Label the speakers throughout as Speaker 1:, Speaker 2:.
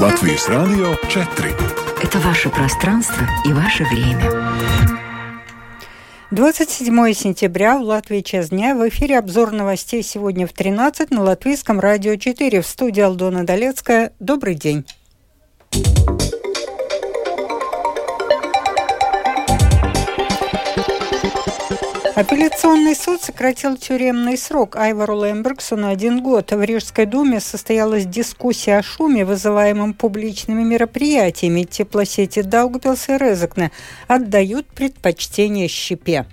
Speaker 1: Латвийс Радио 4.
Speaker 2: Это ваше пространство и ваше время.
Speaker 3: 27 сентября в Латвии час дня. В эфире обзор новостей сегодня в 13 на Латвийском радио 4. В студии Алдона Долецкая. Добрый день. Апелляционный суд сократил тюремный срок Айвару Лембергсу на один год. В Рижской думе состоялась дискуссия о шуме, вызываемом публичными мероприятиями. Теплосети Даугпилс и Резекне отдают предпочтение щепе.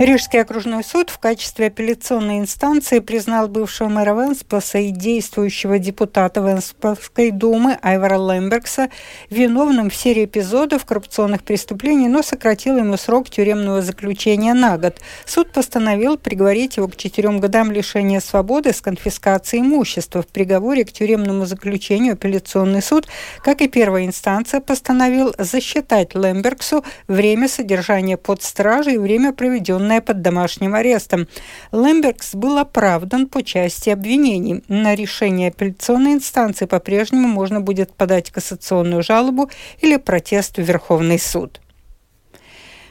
Speaker 3: Рижский окружной суд в качестве апелляционной инстанции признал бывшего мэра Венспилса и действующего депутата Венспилской думы Айвара Лембергса виновным в серии эпизодов коррупционных преступлений, но сократил ему срок тюремного заключения на год. Суд постановил приговорить его к четырем годам лишения свободы с конфискацией имущества. В приговоре к тюремному заключению апелляционный суд, как и первая инстанция, постановил засчитать Лембергсу время содержания под стражей и время проведенное заключенная под домашним арестом. Лембергс был оправдан по части обвинений. На решение апелляционной инстанции по-прежнему можно будет подать кассационную жалобу или протест в Верховный суд.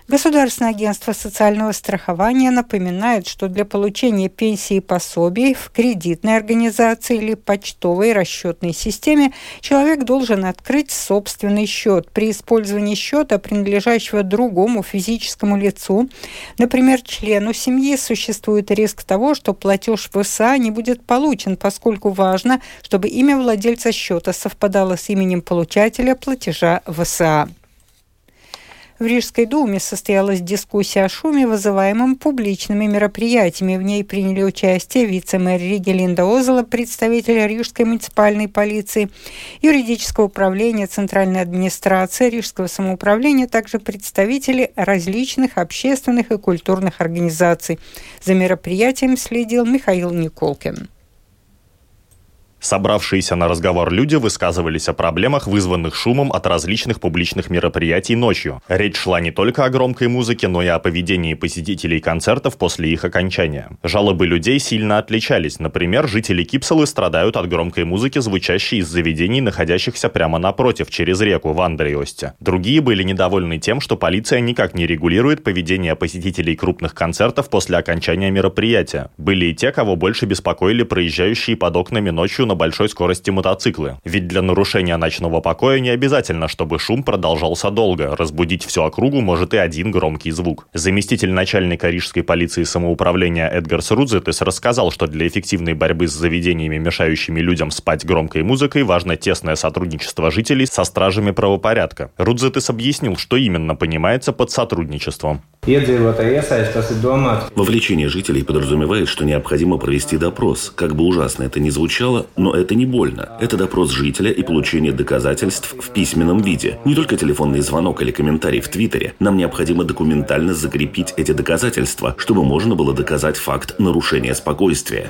Speaker 3: Государственное агентство социального страхования напоминает, что для получения пенсии и пособий в кредитной организации или почтовой расчетной системе человек должен открыть собственный счет. При использовании счета, принадлежащего другому физическому лицу, например, члену семьи, существует риск того, что платеж в ВСА не будет получен, поскольку важно, чтобы имя владельца счета совпадало с именем получателя платежа в ВСА. В Рижской думе состоялась дискуссия о шуме, вызываемом публичными мероприятиями. В ней приняли участие вице-мэр Риги Линда Озела, представитель Рижской муниципальной полиции, юридического управления Центральной администрации Рижского самоуправления, также представители различных общественных и культурных организаций. За мероприятием следил Михаил Николкин.
Speaker 4: Собравшиеся на разговор люди высказывались о проблемах, вызванных шумом от различных публичных мероприятий ночью. Речь шла не только о громкой музыке, но и о поведении посетителей концертов после их окончания. Жалобы людей сильно отличались. Например, жители Кипсалы страдают от громкой музыки, звучащей из заведений, находящихся прямо напротив, через реку в Андреосте. Другие были недовольны тем, что полиция никак не регулирует поведение посетителей крупных концертов после окончания мероприятия. Были и те, кого больше беспокоили проезжающие под окнами ночью на большой скорости мотоциклы. Ведь для нарушения ночного покоя не обязательно, чтобы шум продолжался долго. Разбудить всю округу может и один громкий звук. Заместитель начальника рижской полиции самоуправления Эдгарс Рудзетес рассказал, что для эффективной борьбы с заведениями, мешающими людям спать громкой музыкой, важно тесное сотрудничество жителей со стражами правопорядка. Рудзетес объяснил, что именно понимается под сотрудничеством.
Speaker 5: Вовлечение жителей подразумевает, что необходимо провести допрос. Как бы ужасно это ни звучало, но это не больно. Это допрос жителя и получение доказательств в письменном виде. Не только телефонный звонок или комментарий в Твиттере. Нам необходимо документально закрепить эти доказательства, чтобы можно было доказать факт нарушения спокойствия.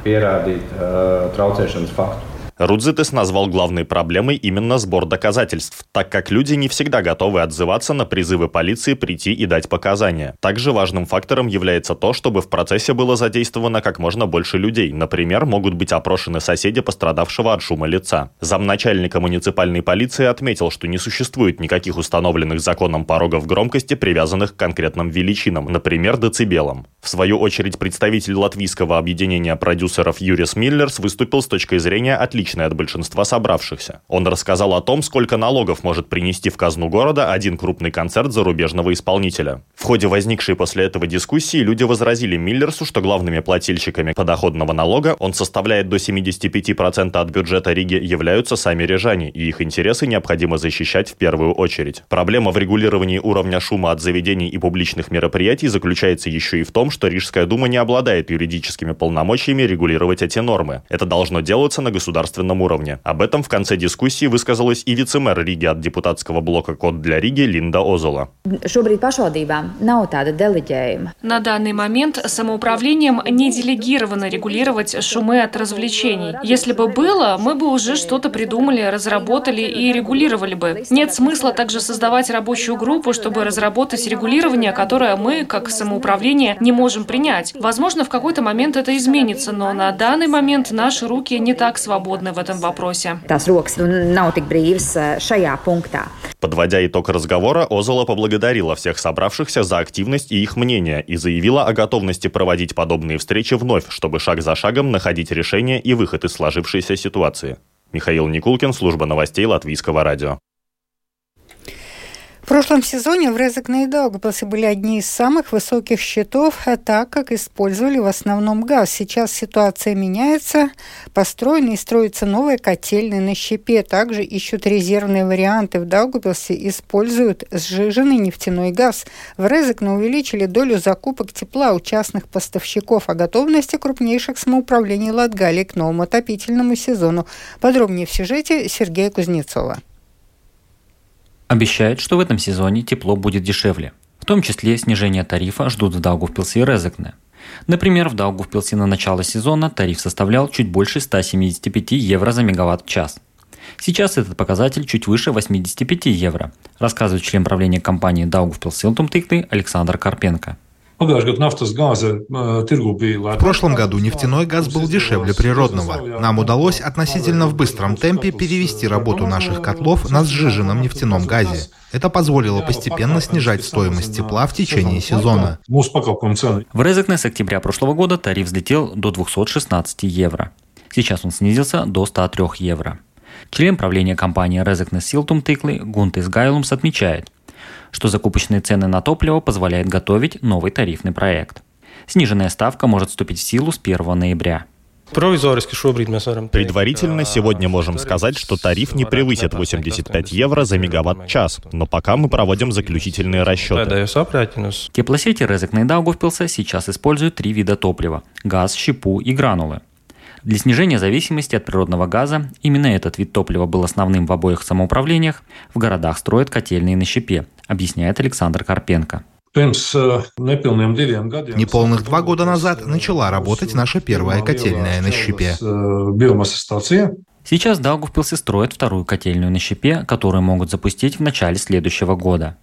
Speaker 4: Рудзитес назвал главной проблемой именно сбор доказательств, так как люди не всегда готовы отзываться на призывы полиции прийти и дать показания. Также важным фактором является то, чтобы в процессе было задействовано как можно больше людей. Например, могут быть опрошены соседи пострадавшего от шума лица. Замначальника муниципальной полиции отметил, что не существует никаких установленных законом порогов громкости, привязанных к конкретным величинам, например, децибелам. В свою очередь, представитель латвийского объединения продюсеров Юрис Миллерс выступил с точки зрения отличия отличный от большинства собравшихся. Он рассказал о том, сколько налогов может принести в казну города один крупный концерт зарубежного исполнителя. В ходе возникшей после этого дискуссии люди возразили Миллерсу, что главными плательщиками подоходного налога он составляет до 75% от бюджета Риги являются сами рижане, и их интересы необходимо защищать в первую очередь. Проблема в регулировании уровня шума от заведений и публичных мероприятий заключается еще и в том, что Рижская дума не обладает юридическими полномочиями регулировать эти нормы. Это должно делаться на государственном государственном уровне. Об этом в конце дискуссии высказалась и вице-мэр Риги от депутатского блока «Код для Риги» Линда Озола.
Speaker 1: На данный момент самоуправлением не делегировано регулировать шумы от развлечений. Если бы было, мы бы уже что-то придумали, разработали и регулировали бы. Нет смысла также создавать рабочую группу, чтобы разработать регулирование, которое мы, как самоуправление, не можем принять. Возможно, в какой-то момент это изменится, но на данный момент наши руки не так свободны в этом вопросе.
Speaker 4: Подводя итог разговора, Озола поблагодарила всех собравшихся за активность и их мнение и заявила о готовности проводить подобные встречи вновь, чтобы шаг за шагом находить решение и выход из сложившейся ситуации. Михаил Никулкин, служба новостей Латвийского радио.
Speaker 3: В прошлом сезоне в Резекне и были одни из самых высоких счетов, а так как использовали в основном газ. Сейчас ситуация меняется, построены и строятся новые котельные на щепе. Также ищут резервные варианты. В Даугавпилсе используют сжиженный нефтяной газ. В Резекне увеличили долю закупок тепла у частных поставщиков о готовности крупнейших самоуправлений Латгалии к новому отопительному сезону. Подробнее в сюжете Сергея Кузнецова.
Speaker 6: Обещают, что в этом сезоне тепло будет дешевле. В том числе снижение тарифа ждут в Даугавпилсе и Резекне. Например, в Даугавпилсе на начало сезона тариф составлял чуть больше 175 евро за мегаватт-час. Сейчас этот показатель чуть выше 85 евро, рассказывает член правления компании Даугавпилс Силтумтыкты Александр Карпенко.
Speaker 7: В прошлом году нефтяной газ был дешевле природного. Нам удалось относительно в быстром темпе перевести работу наших котлов на сжиженном нефтяном газе. Это позволило постепенно снижать стоимость тепла в течение сезона.
Speaker 6: В Резекне с октября прошлого года тариф взлетел до 216 евро. Сейчас он снизился до 103 евро. Член правления компании Резекне Силтум Тыклы Гунтес Гайлумс отмечает – что закупочные цены на топливо позволяют готовить новый тарифный проект. Сниженная ставка может вступить в силу с 1 ноября.
Speaker 4: Предварительно сегодня можем сказать, что тариф не превысит 85 евро за мегаватт-час, но пока мы проводим заключительные расчеты.
Speaker 6: Теплосети Резекна и Даугавпилса сейчас используют три вида топлива – газ, щепу и гранулы. Для снижения зависимости от природного газа именно этот вид топлива был основным в обоих самоуправлениях. В городах строят котельные на щепе, объясняет Александр Карпенко.
Speaker 7: Неполных два года назад начала работать наша первая котельная на щепе.
Speaker 6: Сейчас Даугавпилсе строят вторую котельную на щепе, которую могут запустить в начале следующего года.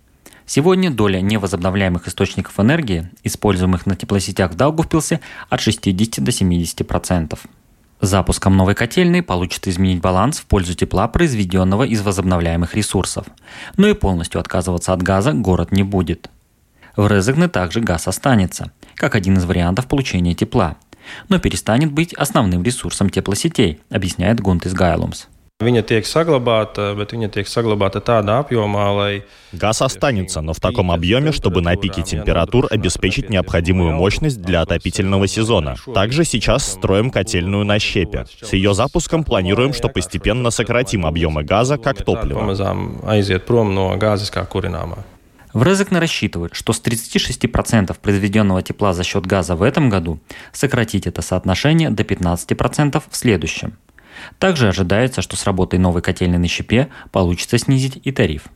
Speaker 6: Сегодня доля невозобновляемых источников энергии, используемых на теплосетях в Даугавпилсе, от 60 до 70 процентов. Запуском новой котельной получит изменить баланс в пользу тепла, произведенного из возобновляемых ресурсов. Но и полностью отказываться от газа город не будет. В Резекне также газ останется, как один из вариантов получения тепла, но перестанет быть основным ресурсом теплосетей, объясняет Гунтис Гайлумс.
Speaker 8: Viņa tiek saglabāta, bet viņa tiek saglabāta tādā apjomā, lai...
Speaker 4: Газ останется, но в таком объеме, чтобы на пике температур обеспечить необходимую мощность для отопительного сезона. Также сейчас строим котельную на щепе. С ее запуском планируем, что постепенно сократим объемы газа как топлива.
Speaker 6: В Резекне рассчитывают, что с 36% произведенного тепла за счет газа в этом году сократить это соотношение до 15% в следующем. Также ожидается, что с работой новой котельной на щепе получится снизить и тариф.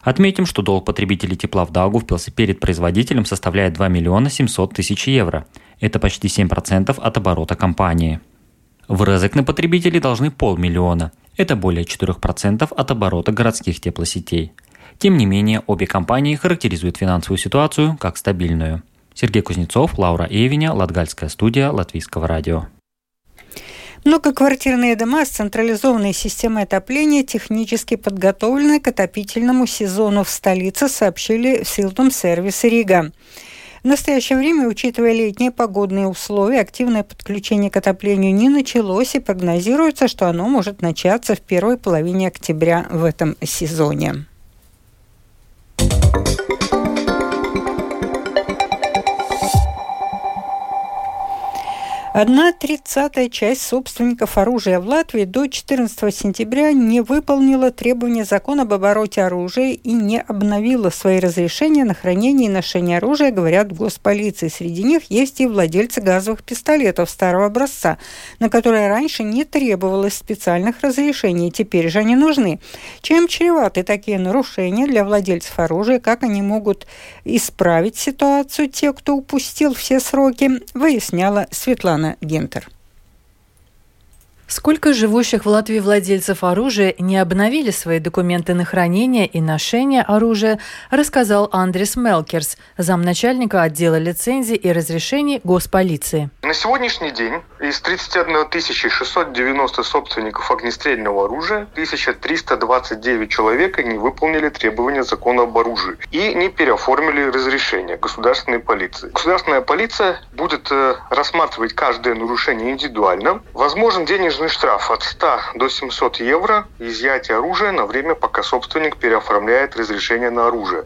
Speaker 6: Отметим, что долг потребителей тепла в Даугавпилсе перед производителем составляет 2 миллиона 700 тысяч евро. Это почти 7% от оборота компании. В Резекне потребители должны полмиллиона. Это более 4% от оборота городских теплосетей. Тем не менее, обе компании характеризуют финансовую ситуацию как стабильную. Сергей Кузнецов, Лаура Эвиня, Латгальская студия Латвийского радио.
Speaker 3: Многоквартирные дома с централизованной системой отопления технически подготовлены к отопительному сезону в столице, сообщили в Силтум сервис Рига. В настоящее время, учитывая летние погодные условия, активное подключение к отоплению не началось и прогнозируется, что оно может начаться в первой половине октября в этом сезоне. Одна тридцатая часть собственников оружия в Латвии до 14 сентября не выполнила требования закона об обороте оружия и не обновила свои разрешения на хранение и ношение оружия, говорят в госполиции. Среди них есть и владельцы газовых пистолетов старого образца, на которые раньше не требовалось специальных разрешений, теперь же они нужны. Чем чреваты такие нарушения для владельцев оружия, как они могут исправить ситуацию, те, кто упустил все сроки, выясняла Светлана Анна Гентер.
Speaker 9: Сколько живущих в Латвии владельцев оружия не обновили свои документы на хранение и ношение оружия, рассказал Андрес Мелкерс, замначальника отдела лицензий и разрешений Госполиции.
Speaker 10: На сегодняшний день из 31 690 собственников огнестрельного оружия 1329 человек не выполнили требования закона об оружии и не переоформили разрешение государственной полиции. Государственная полиция будет э, рассматривать каждое нарушение индивидуально. Возможен денежный денежный штраф от 100 до 700 евро изъятие оружия на время, пока собственник переоформляет разрешение на оружие.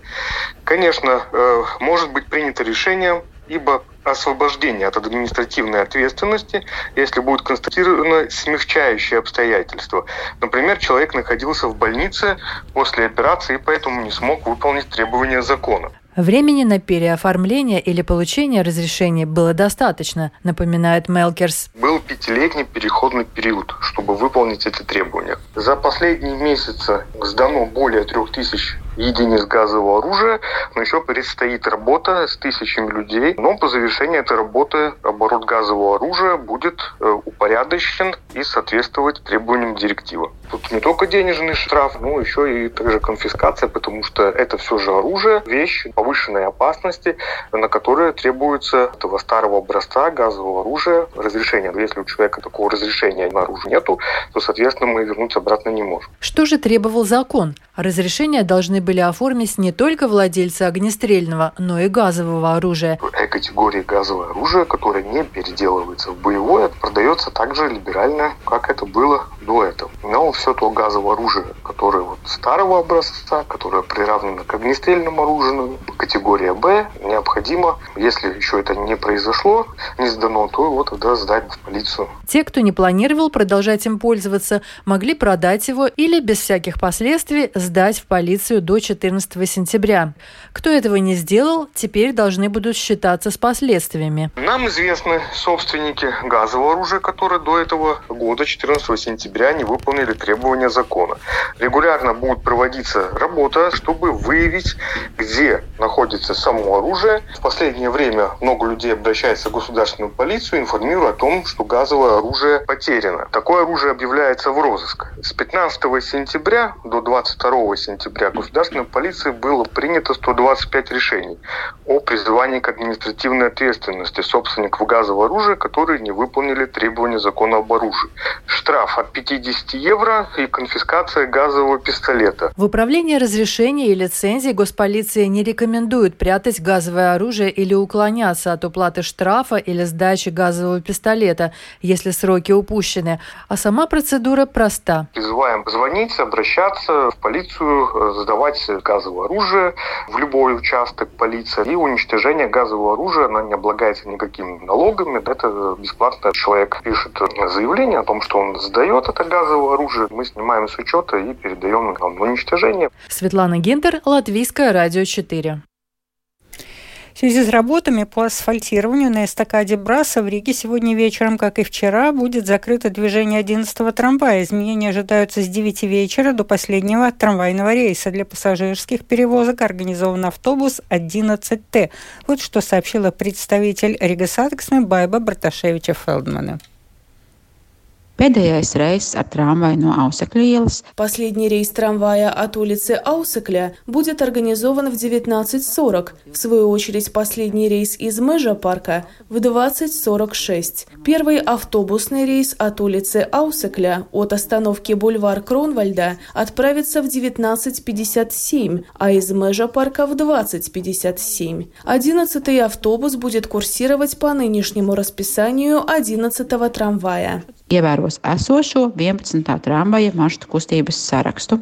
Speaker 10: Конечно, э, может быть принято решение ибо освобождение от административной ответственности, если будет констатировано смягчающие обстоятельства. Например, человек находился в больнице после операции и поэтому не смог выполнить требования закона.
Speaker 9: Времени на переоформление или получение разрешения было достаточно, напоминает Мелкерс.
Speaker 10: Был пятилетний переходный период, чтобы выполнить эти требования. За последние месяцы сдано более трех тысяч единиц газового оружия, но еще предстоит работа с тысячами людей. Но по завершении этой работы оборот газового оружия будет э, упорядочен и соответствовать требованиям директивы. Тут не только денежный штраф, но еще и также конфискация, потому что это все же оружие, вещь повышенной опасности, на которые требуется этого старого образца газового оружия разрешение. Если у человека такого разрешения на оружие нету, то, соответственно, мы вернуть обратно не можем.
Speaker 9: Что же требовал закон? Разрешения должны были оформить не только владельцы огнестрельного, но и газового оружия.
Speaker 10: Э-категории газовое оружие, которое не переделывается в боевое, продается так же либерально, как это было до этого. Но все то газовое оружие, которое вот старого образца, которое приравнено к огнестрельному оружию, категория Б, необходимо, если еще это не произошло, не сдано, то вот тогда сдать в полицию.
Speaker 9: Те, кто не планировал продолжать им пользоваться, могли продать его или без всяких последствий сдать в полицию до 14 сентября. Кто этого не сделал, теперь должны будут считаться с последствиями.
Speaker 10: Нам известны собственники газового оружия, которые до этого года, 14 сентября, не выполнили требования закона. Регулярно будет проводиться работа, чтобы выявить, где находится само оружие. В последнее время много людей обращается в государственную полицию, информируя о том, что газовое оружие потеряно. Такое оружие объявляется в розыск. С 15 сентября до 22 сентября государственной полиции было принято 125 решений о призывании к административной ответственности собственников газового оружия, которые не выполнили требования закона об оружии. Штраф от 50 евро и конфискация газового пистолета.
Speaker 9: В управлении разрешения и лицензии госполиция не рекомендует прятать газовое оружие или уклоняться от уплаты штрафа или сдачи газового пистолета, если сроки упущены. А сама процедура проста.
Speaker 10: Призываем звонить, обращаться в полицию, э, сдавать газовое оружие в любой участок полиции. И уничтожение газового оружия, оно не облагается никакими налогами. Это бесплатно. Человек пишет заявление о том, что он сдает это газовое оружие. Мы снимаем с учета и передаем на уничтожение.
Speaker 9: Светлана Гинтер, Латвийское радио 4.
Speaker 3: В связи с работами по асфальтированию на эстакаде Браса в Риге сегодня вечером, как и вчера, будет закрыто движение 11-го трамвая. Изменения ожидаются с 9 вечера до последнего трамвайного рейса. Для пассажирских перевозок организован автобус 11Т. Вот что сообщила представитель Rīgas satiksme Байба Браташевича Фелдмана.
Speaker 11: Pēdējais рейс ar трамваю no Аусекля ielas.
Speaker 12: Последний рейс трамвая от улицы Аусекля будет организован в 19.40. В свою очередь, последний рейс из Межа парка в 20.46. Первый автобусный рейс от улицы Аусекля от остановки бульвар Кронвальда отправится в 19.57, а из Межа парка в 20.57. Одиннадцатый автобус будет курсировать по нынешнему расписанию 11 трамвая
Speaker 11: ievēros esošo 11. tramvaja maršrutu kustības sarakstu.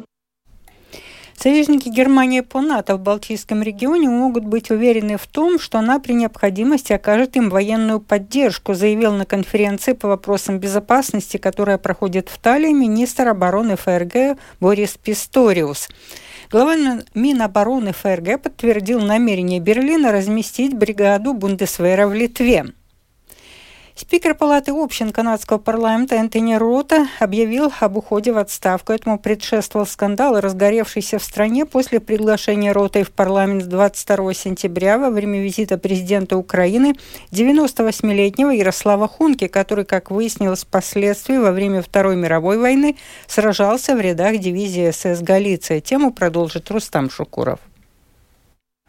Speaker 3: Союзники Германии по НАТО в Балтийском регионе могут быть уверены в том, что она при необходимости окажет им военную поддержку, заявил на конференции по вопросам безопасности, которая проходит в Таллии, министр обороны ФРГ Борис Писториус. Глава Минобороны ФРГ подтвердил намерение Берлина разместить бригаду Бундесвера в Литве. Спикер Палаты общин канадского парламента Энтони Рота объявил об уходе в отставку. Этому предшествовал скандал, разгоревшийся в стране после приглашения Роты в парламент 22 сентября во время визита президента Украины 98-летнего Ярослава Хунки, который, как выяснилось впоследствии, во время Второй мировой войны сражался в рядах дивизии СС «Галиция». Тему продолжит Рустам Шукуров.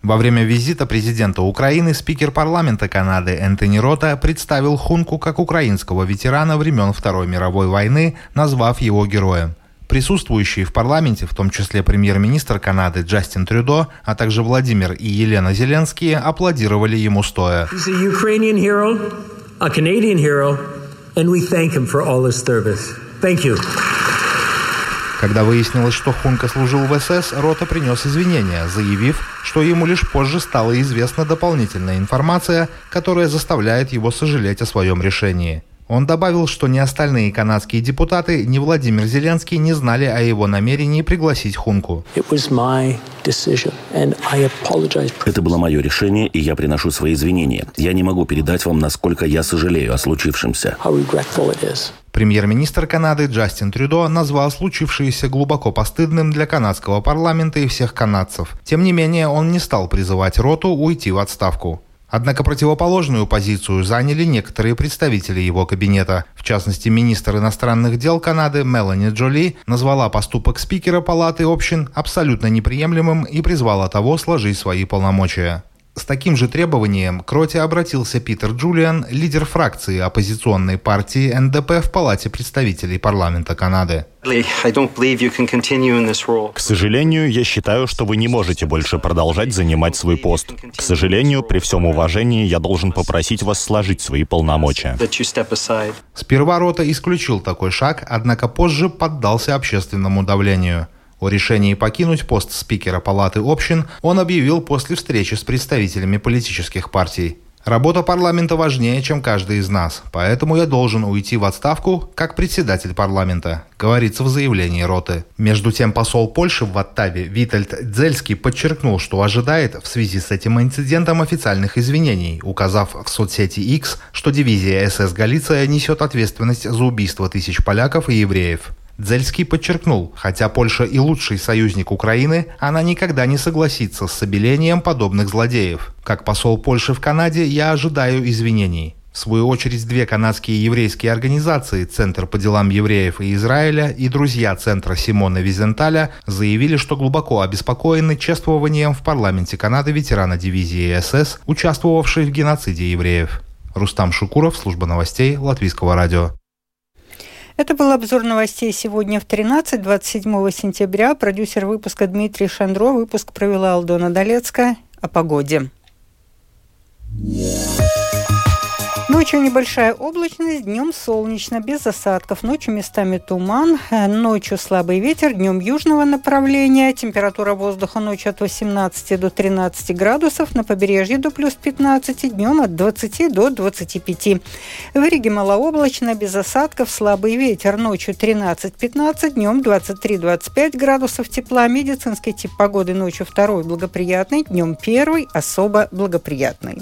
Speaker 7: Во время визита президента Украины спикер парламента Канады Энтони Рота представил Хунку как украинского ветерана времен Второй мировой войны, назвав его героем. Присутствующие в парламенте, в том числе премьер-министр Канады Джастин Трюдо, а также Владимир и Елена Зеленские, аплодировали ему стоя. Thank you. Когда выяснилось, что Хунка служил в СС, Рота принес извинения, заявив, что ему лишь позже стала известна дополнительная информация, которая заставляет его сожалеть о своем решении. Он добавил, что ни остальные канадские депутаты, ни Владимир Зеленский не знали о его намерении пригласить Хунку.
Speaker 5: Это было мое решение, и я приношу свои извинения. Я не могу передать вам, насколько я сожалею о случившемся.
Speaker 7: Премьер-министр Канады Джастин Трюдо назвал случившееся глубоко постыдным для канадского парламента и всех канадцев. Тем не менее, он не стал призывать Роту уйти в отставку. Однако противоположную позицию заняли некоторые представители его кабинета. В частности, министр иностранных дел Канады Мелани Джоли назвала поступок спикера Палаты общин абсолютно неприемлемым и призвала того сложить свои полномочия. С таким же требованием к Роте обратился Питер Джулиан, лидер фракции оппозиционной партии НДП в Палате представителей парламента Канады.
Speaker 4: К сожалению, я считаю, что вы не можете больше продолжать занимать свой пост. К сожалению, при всем уважении, я должен попросить вас сложить свои полномочия.
Speaker 7: Сперва Рота исключил такой шаг, однако позже поддался общественному давлению – о решении покинуть пост спикера Палаты общин он объявил после встречи с представителями политических партий. Работа парламента важнее, чем каждый из нас, поэтому я должен уйти в отставку как председатель парламента, говорится в заявлении Роты. Между тем посол Польши в Ваттаве Витальд Дзельский подчеркнул, что ожидает в связи с этим инцидентом официальных извинений, указав в соцсети X, что дивизия СС Галиция несет ответственность за убийство тысяч поляков и евреев. Дзельский подчеркнул, хотя Польша и лучший союзник Украины, она никогда не согласится с обелением подобных злодеев. Как посол Польши в Канаде, я ожидаю извинений. В свою очередь, две канадские еврейские организации «Центр по делам евреев и Израиля» и «Друзья Центра Симона Визенталя» заявили, что глубоко обеспокоены чествованием в парламенте Канады ветерана дивизии СС, участвовавшей в геноциде евреев. Рустам Шукуров, служба новостей Латвийского радио.
Speaker 3: Это был обзор новостей сегодня в 13-27 сентября. Продюсер выпуска Дмитрий Шандро. Выпуск провела Алдона Долецкая. О погоде. Yeah. Ночью небольшая облачность, днем солнечно, без осадков. Ночью местами туман, э, ночью слабый ветер, днем южного направления. Температура воздуха ночью от 18 до 13 градусов, на побережье до плюс 15, днем от 20 до 25. В Риге малооблачно, без осадков, слабый ветер. Ночью 13-15, днем 23-25 градусов тепла. Медицинский тип погоды ночью второй благоприятный, днем первый особо благоприятный.